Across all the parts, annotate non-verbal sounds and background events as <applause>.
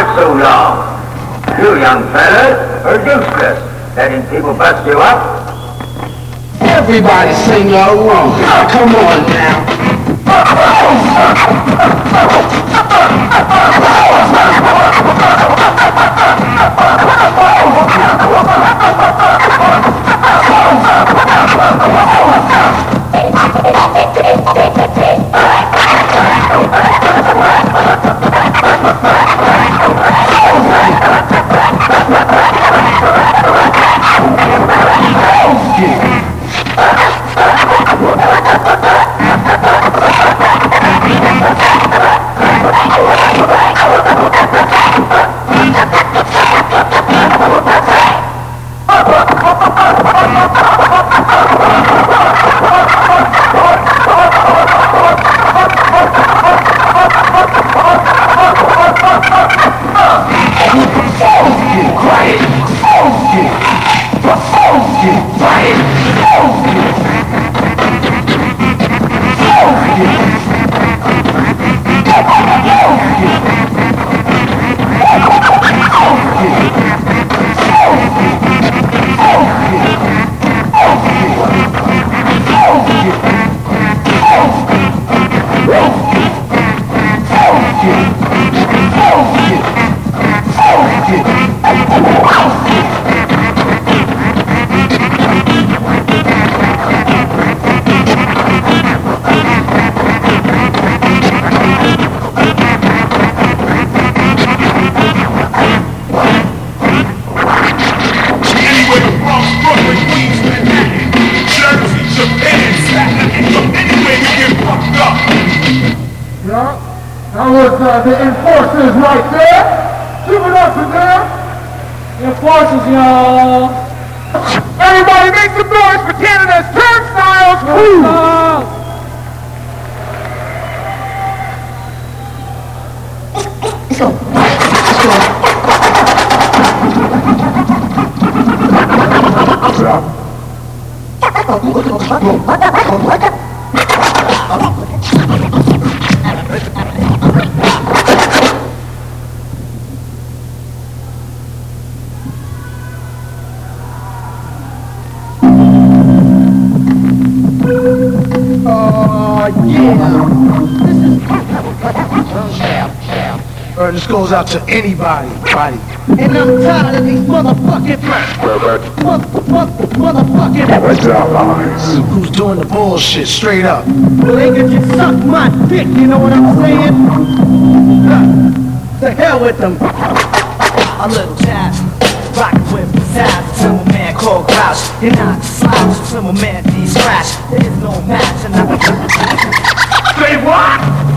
survived so long. You young fellas are useless, letting people bust you up. Everybody sing along. Come on now. Anywhere <laughs> was uh, the En4cers right there. Give it up to them. En4cers, y'all. Everybody make some noise for Canada's Turnstyles. Woo! This goes out to anybody. Body. And I'm tired of these motherfucking mother, mother, motherfucking Who's doing the bullshit straight up? Well, they can just suck my dick, you know what I'm saying? Huh. To hell with them. A little jazz, rock with pizzazz to a man called Grouch. You're not slouch to a man D scratch. There is no match, and I Say what?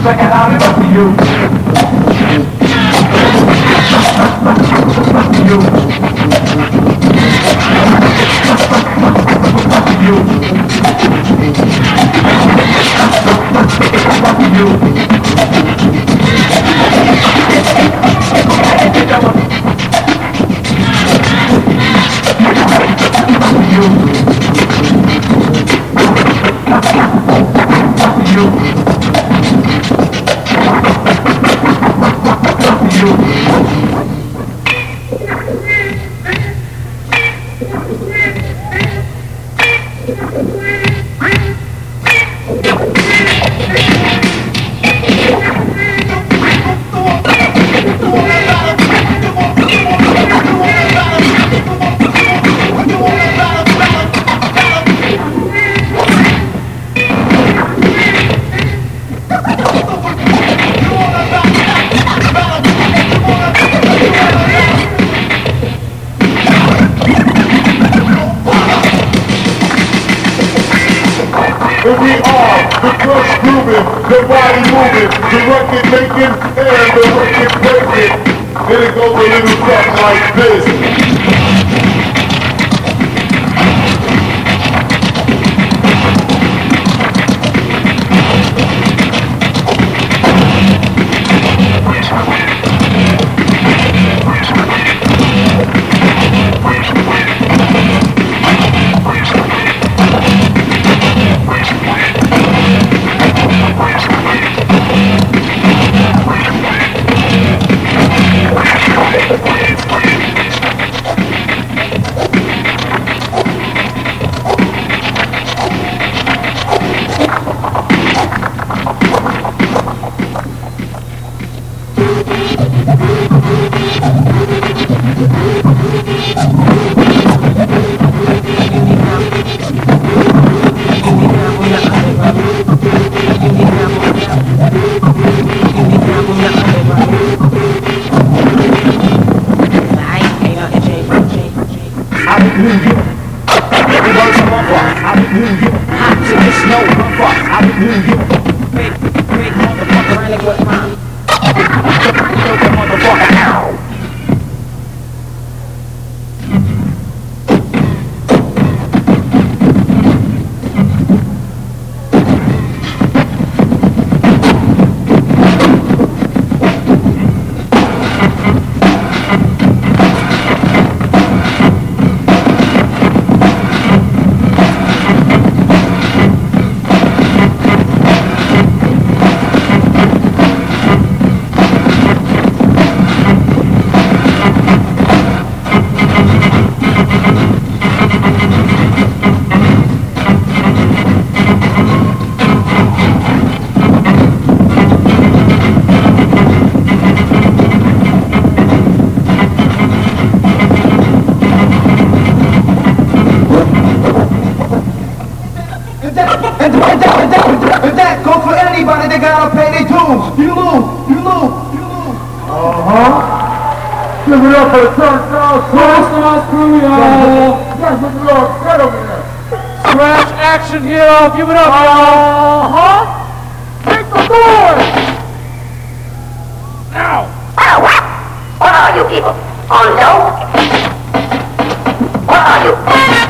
It out, it's up to you. And we are the drugs grooving, the body moving, the record making, and the record breaking. Then it goes a little something like this. Pay their dues. You lose, you lose, Uh-huh. Give it up for the Turnstyle crew. crew, y'all. Guys, look at all set over there. Scratch action here. Give it up, y'all. Uh-huh. Take the board. Now. What are you people? On dope? What are you?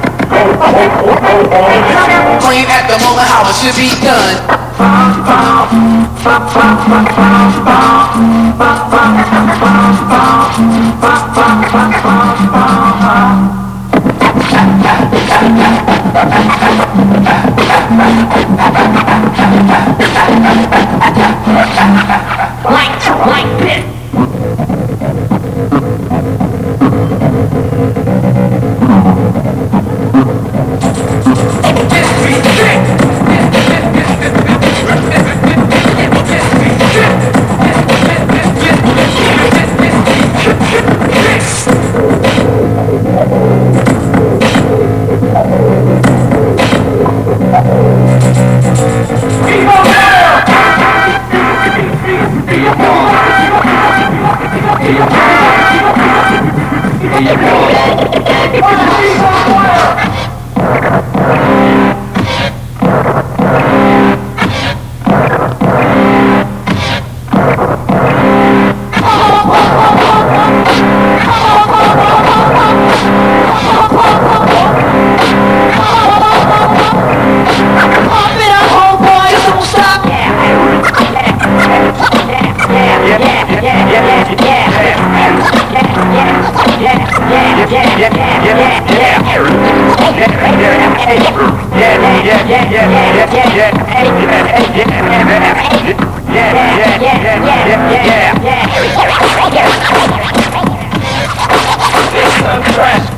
Playing at the moment how it should be done. Like Yeah, yeah, yeah, yeah, yeah, yeah, yeah, yeah, yeah, yeah. It's the This is a crash.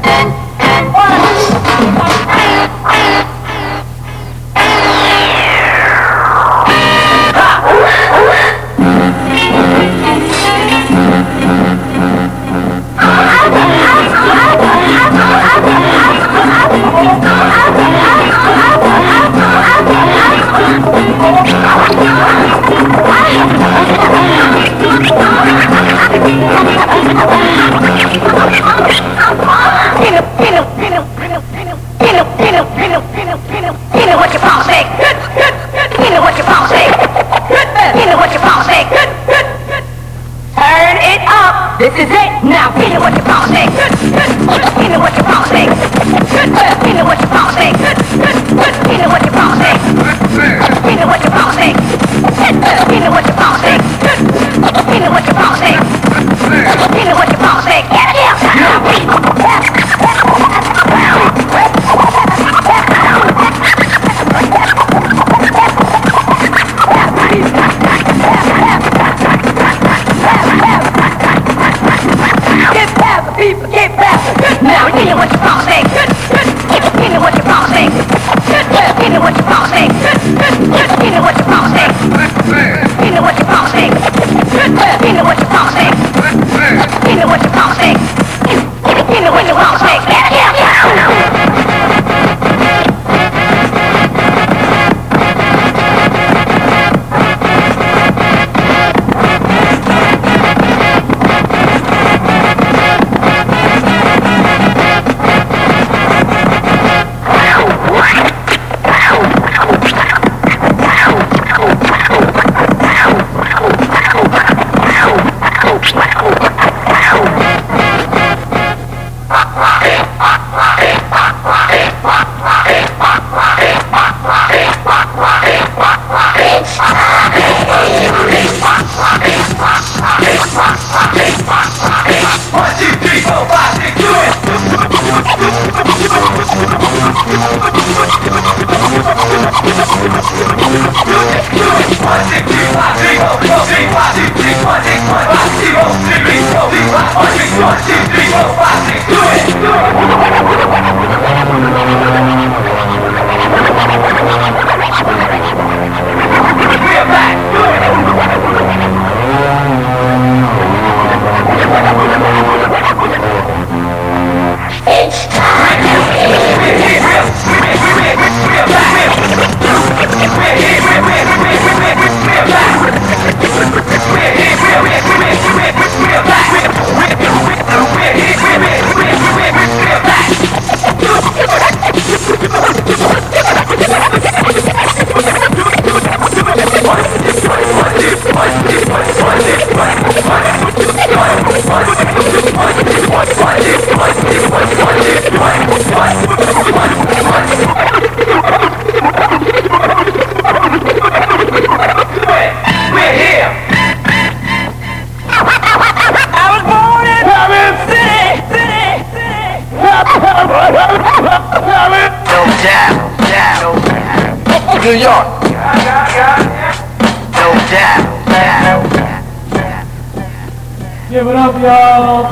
y'all.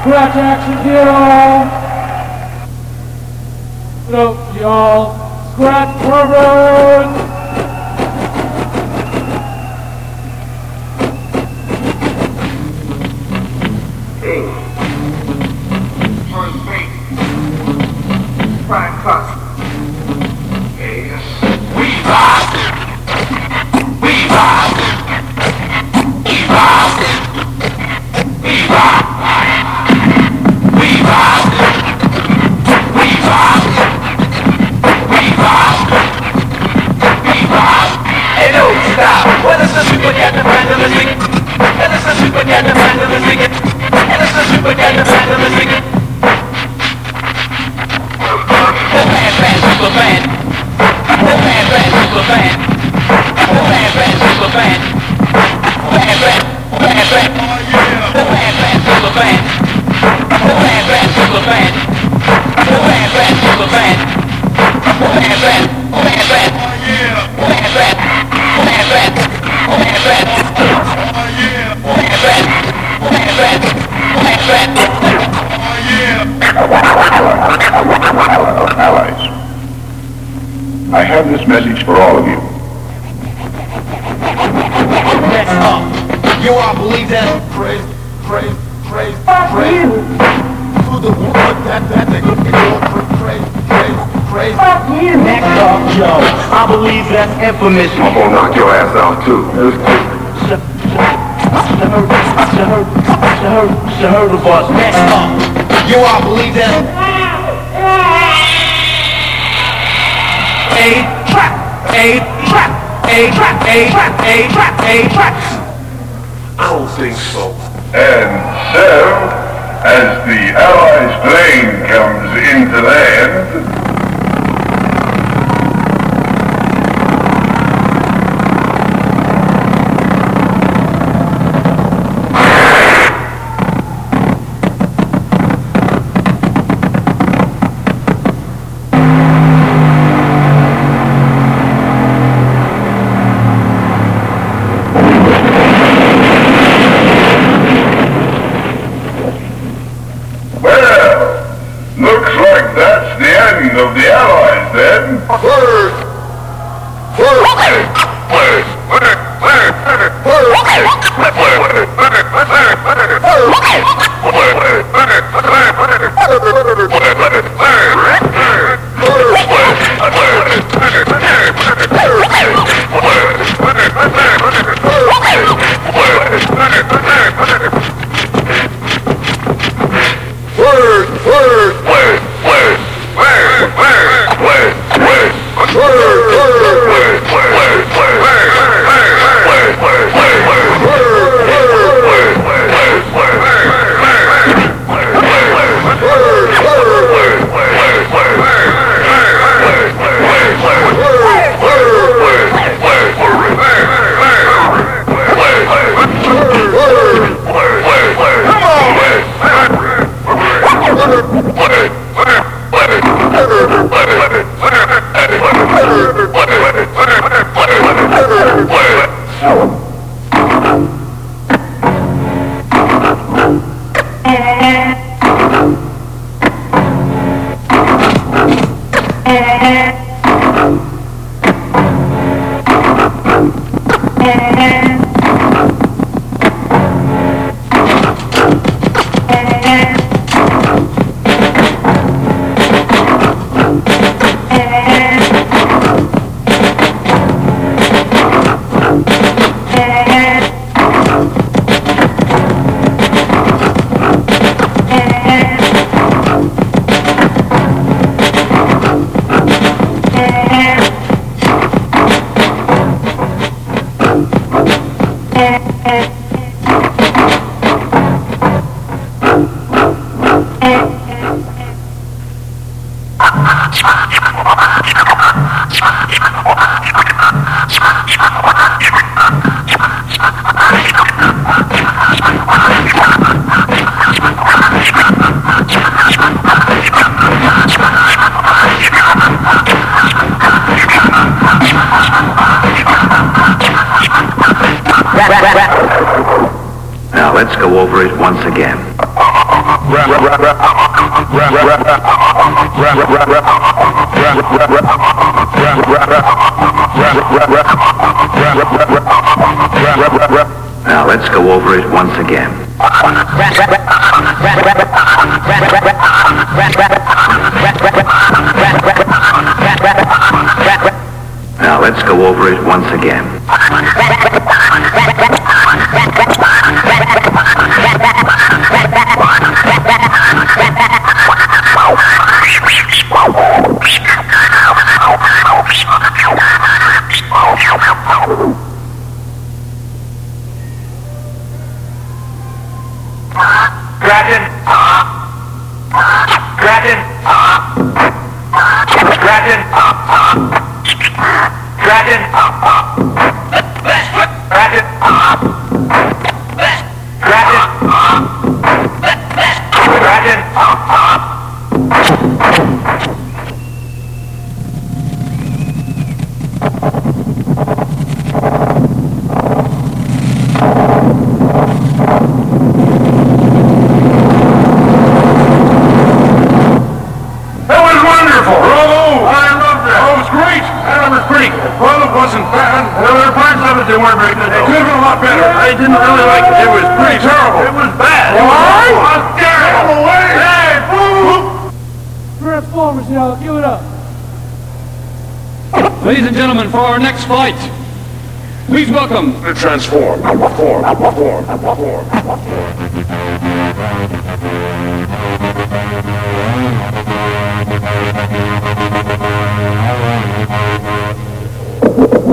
Scratch Action Hero. Nope, y'all. Scratch Pervert. infamous. I'm gonna knock your ass out too. Let's get it. Sir, the boss. Next up, you all believe that? A trap, a trap, a trap, a trap, a trap, a trap. I don't think so. And so, as the Allies plane comes into land. once again. Now let's go over it once again. It wasn't. There were parts of it that weren't very good. It could have been a lot better. I didn't really like it. It was pretty terrible. It was bad. What? It was terrible. away! Hey, fool! Transformers, y'all, give it up. Ladies and gentlemen, for our next flight, please welcome the Transform. Form. Form. Form. Stay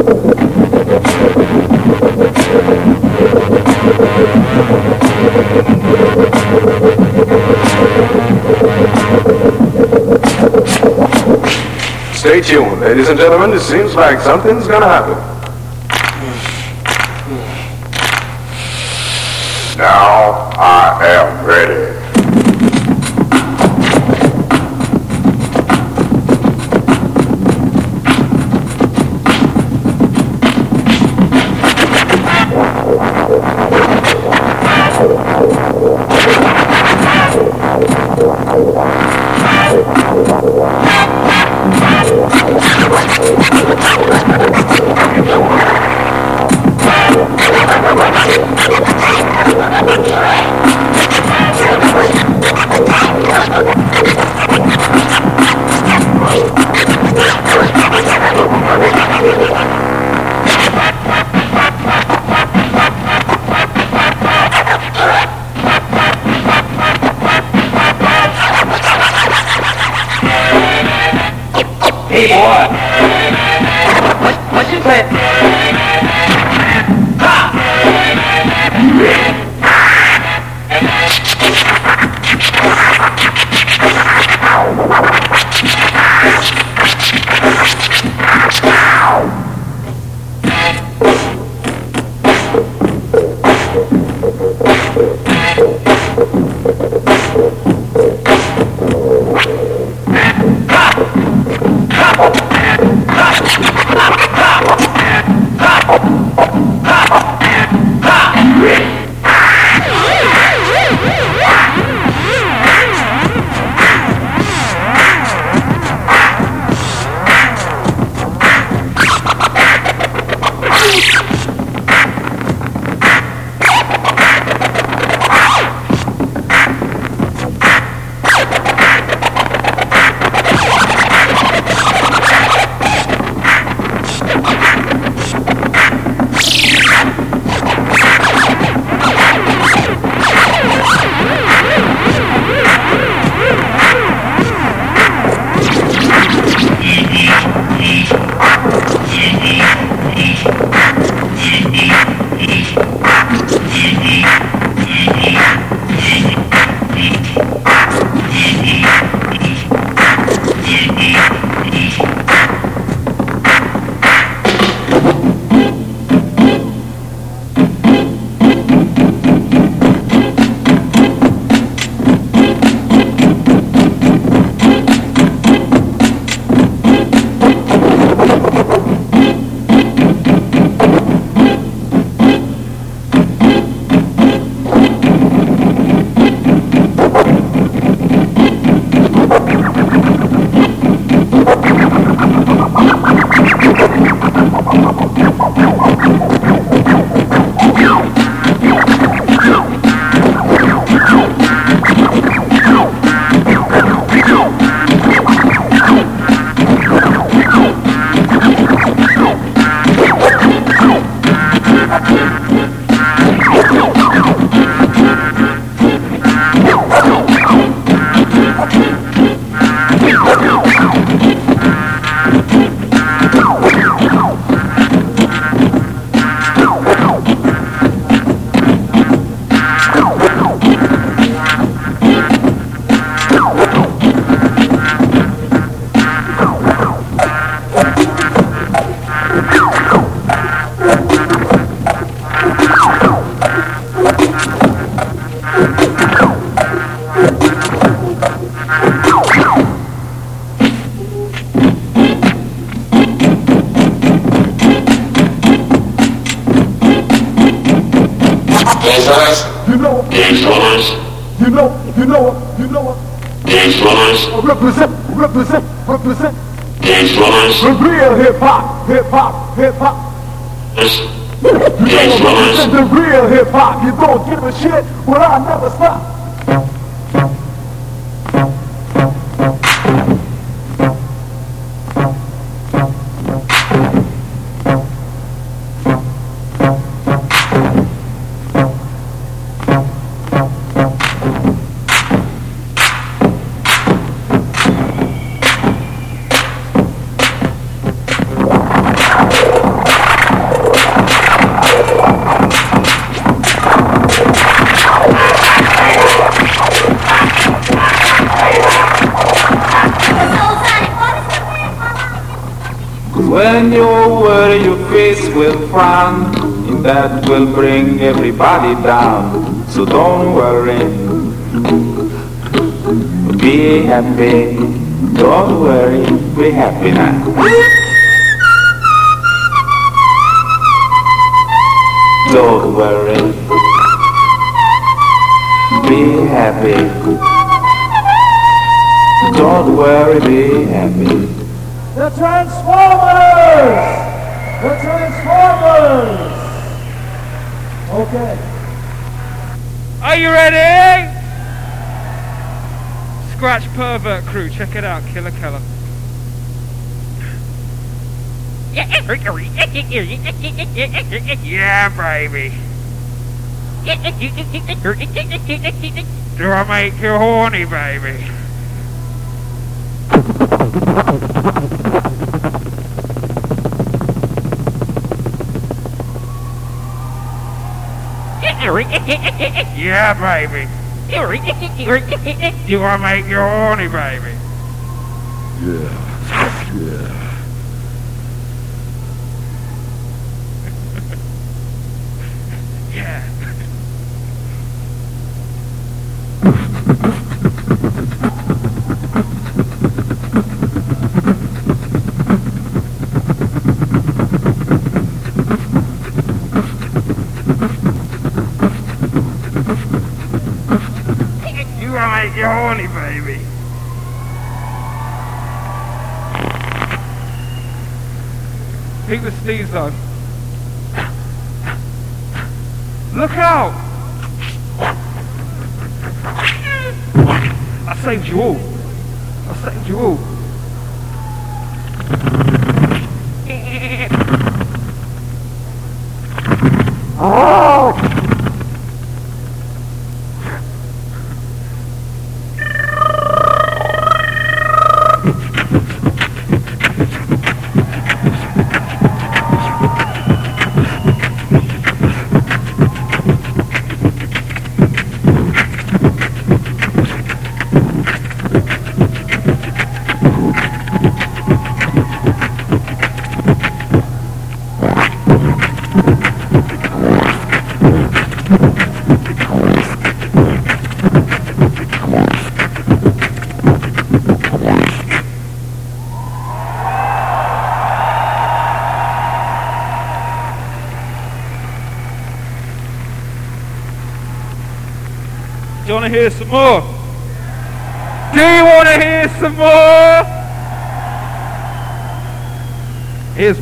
tuned, ladies and gentlemen. It seems like something's gonna happen. Now I am ready. Gangsters. I represent, represent, represent. Gangsters. The real hip hop, hip hop, hip hop. You know, represent the real hip hop. You don't give a shit, well I never stop. Everybody down. So don't worry, be happy. Don't worry, be happy now. Don't worry, be happy. Don't worry, be happy. The Transformers! The Transformers! Okay. Are you ready? Scratch Pervert Crew, check it out, Killa Kela. Yeah, baby. Do I make you horny, baby? Yeah, baby. You want to make your horny, baby? Yeah. Yeah. Yeah. <laughs>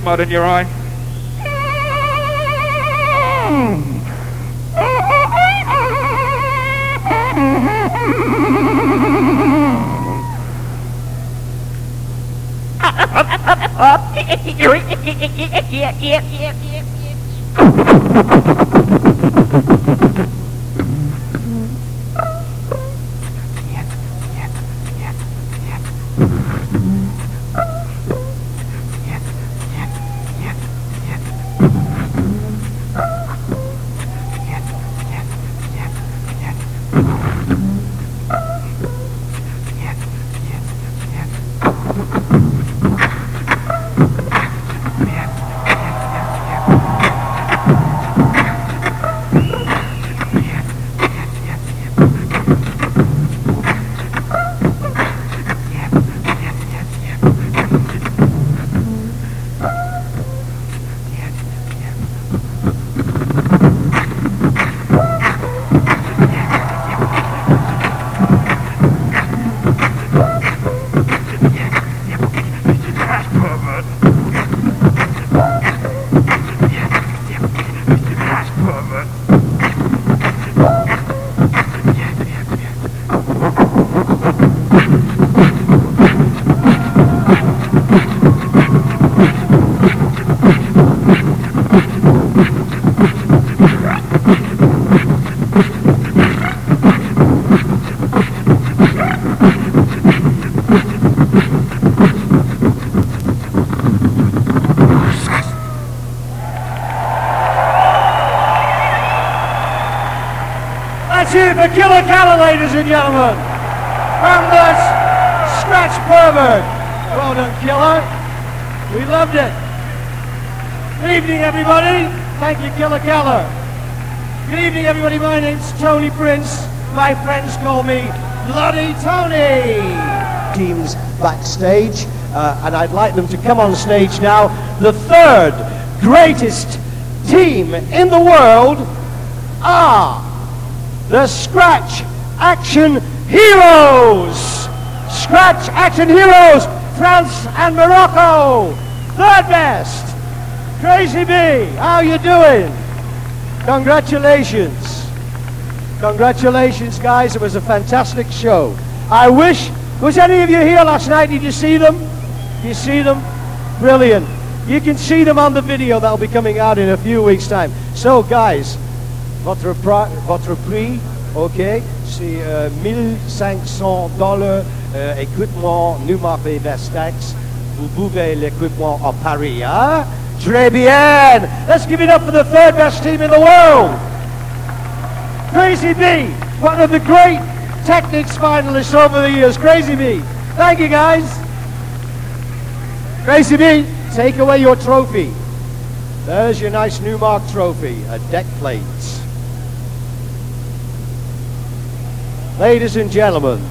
mud in your eye? Let's it for Killa Kela, ladies and gentlemen. From the Scratch Pervert. Well done, Killa. We loved it. Good evening, everybody. Thank you, Killa Kela. Good evening, everybody. My name's Tony Prince. My friends call me Bloody Tony. Teams backstage, uh, and I'd like them to come on stage now. The third greatest team in the world are the Scratch Action Heroes. Scratch Action Heroes, France and Morocco. Third best. Crazy B, how you doing? Congratulations. Congratulations, guys. It was a fantastic show. I wish, was any of you here last night? Did you see them? You see them? Brilliant. You can see them on the video that'll be coming out in a few weeks' time. So, guys, votre, votre prix, ok, c'est euh, 1500 dollars euh, équipement et Vestax. Vous pouvez l'équipement à Paris, hein? Très bien! Let's give it up for the third best team in the world! Crazy B, one of the great Technics finalists over the years. Crazy B. Thank you, guys. Crazy B, take away your trophy. There's your nice Numark trophy, a deck plate. Ladies and gentlemen,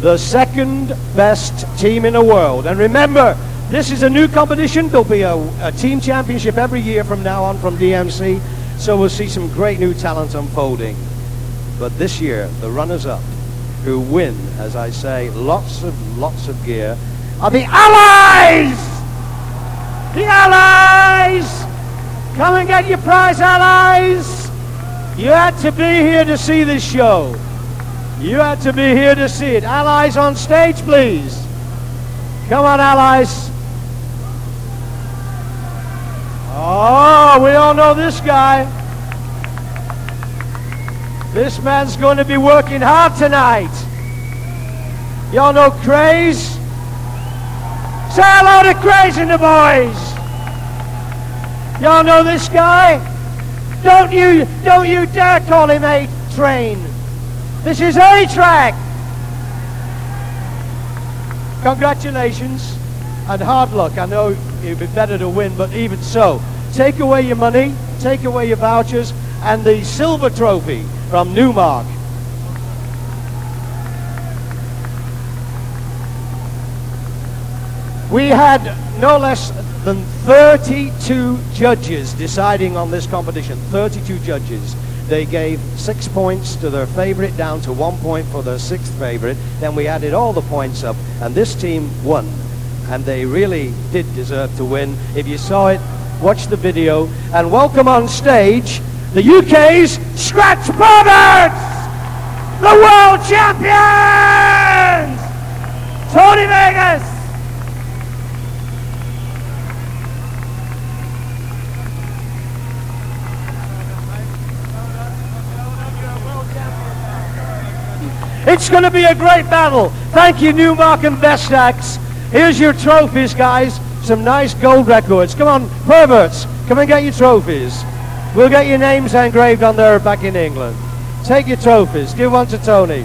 the second best team in the world. And remember, this is a new competition. There'll be a, a team championship every year from now on from DMC. So we'll see some great new talent unfolding. But this year, the runners-up who win, as I say, lots of lots of gear, are the Allies! The Allies! Come and get your prize, Allies! You had to be here to see this show. You had to be here to see it. Allies on stage, please. Come on, Allies. Oh, we all know this guy. This man's going to be working hard tonight. Y'all know Craze? Say hello to Craze and the boys. Y'all know this guy? Don't you, don't you dare call him A Train. This is A-Trak. Congratulations and hard luck. I know it'd be better to win, but even so, take away your money, take away your vouchers, and the silver trophy from Numark. We had no less than 32 judges deciding on this competition. 32 judges. They gave six points to their favorite, down to one point for their sixth favorite. Then we added all the points up, and this team won. And they really did deserve to win. If you saw it, watch the video. And welcome on stage the UK's Scratch Perverts! The world champions! Tony Vegas! It's going to be a great battle. Thank you, Numark and Vestax. Here's your trophies, guys. Some nice gold records. Come on, perverts, come and get your trophies. We'll get your names engraved on there back in England. Take your trophies. Give one to Tony.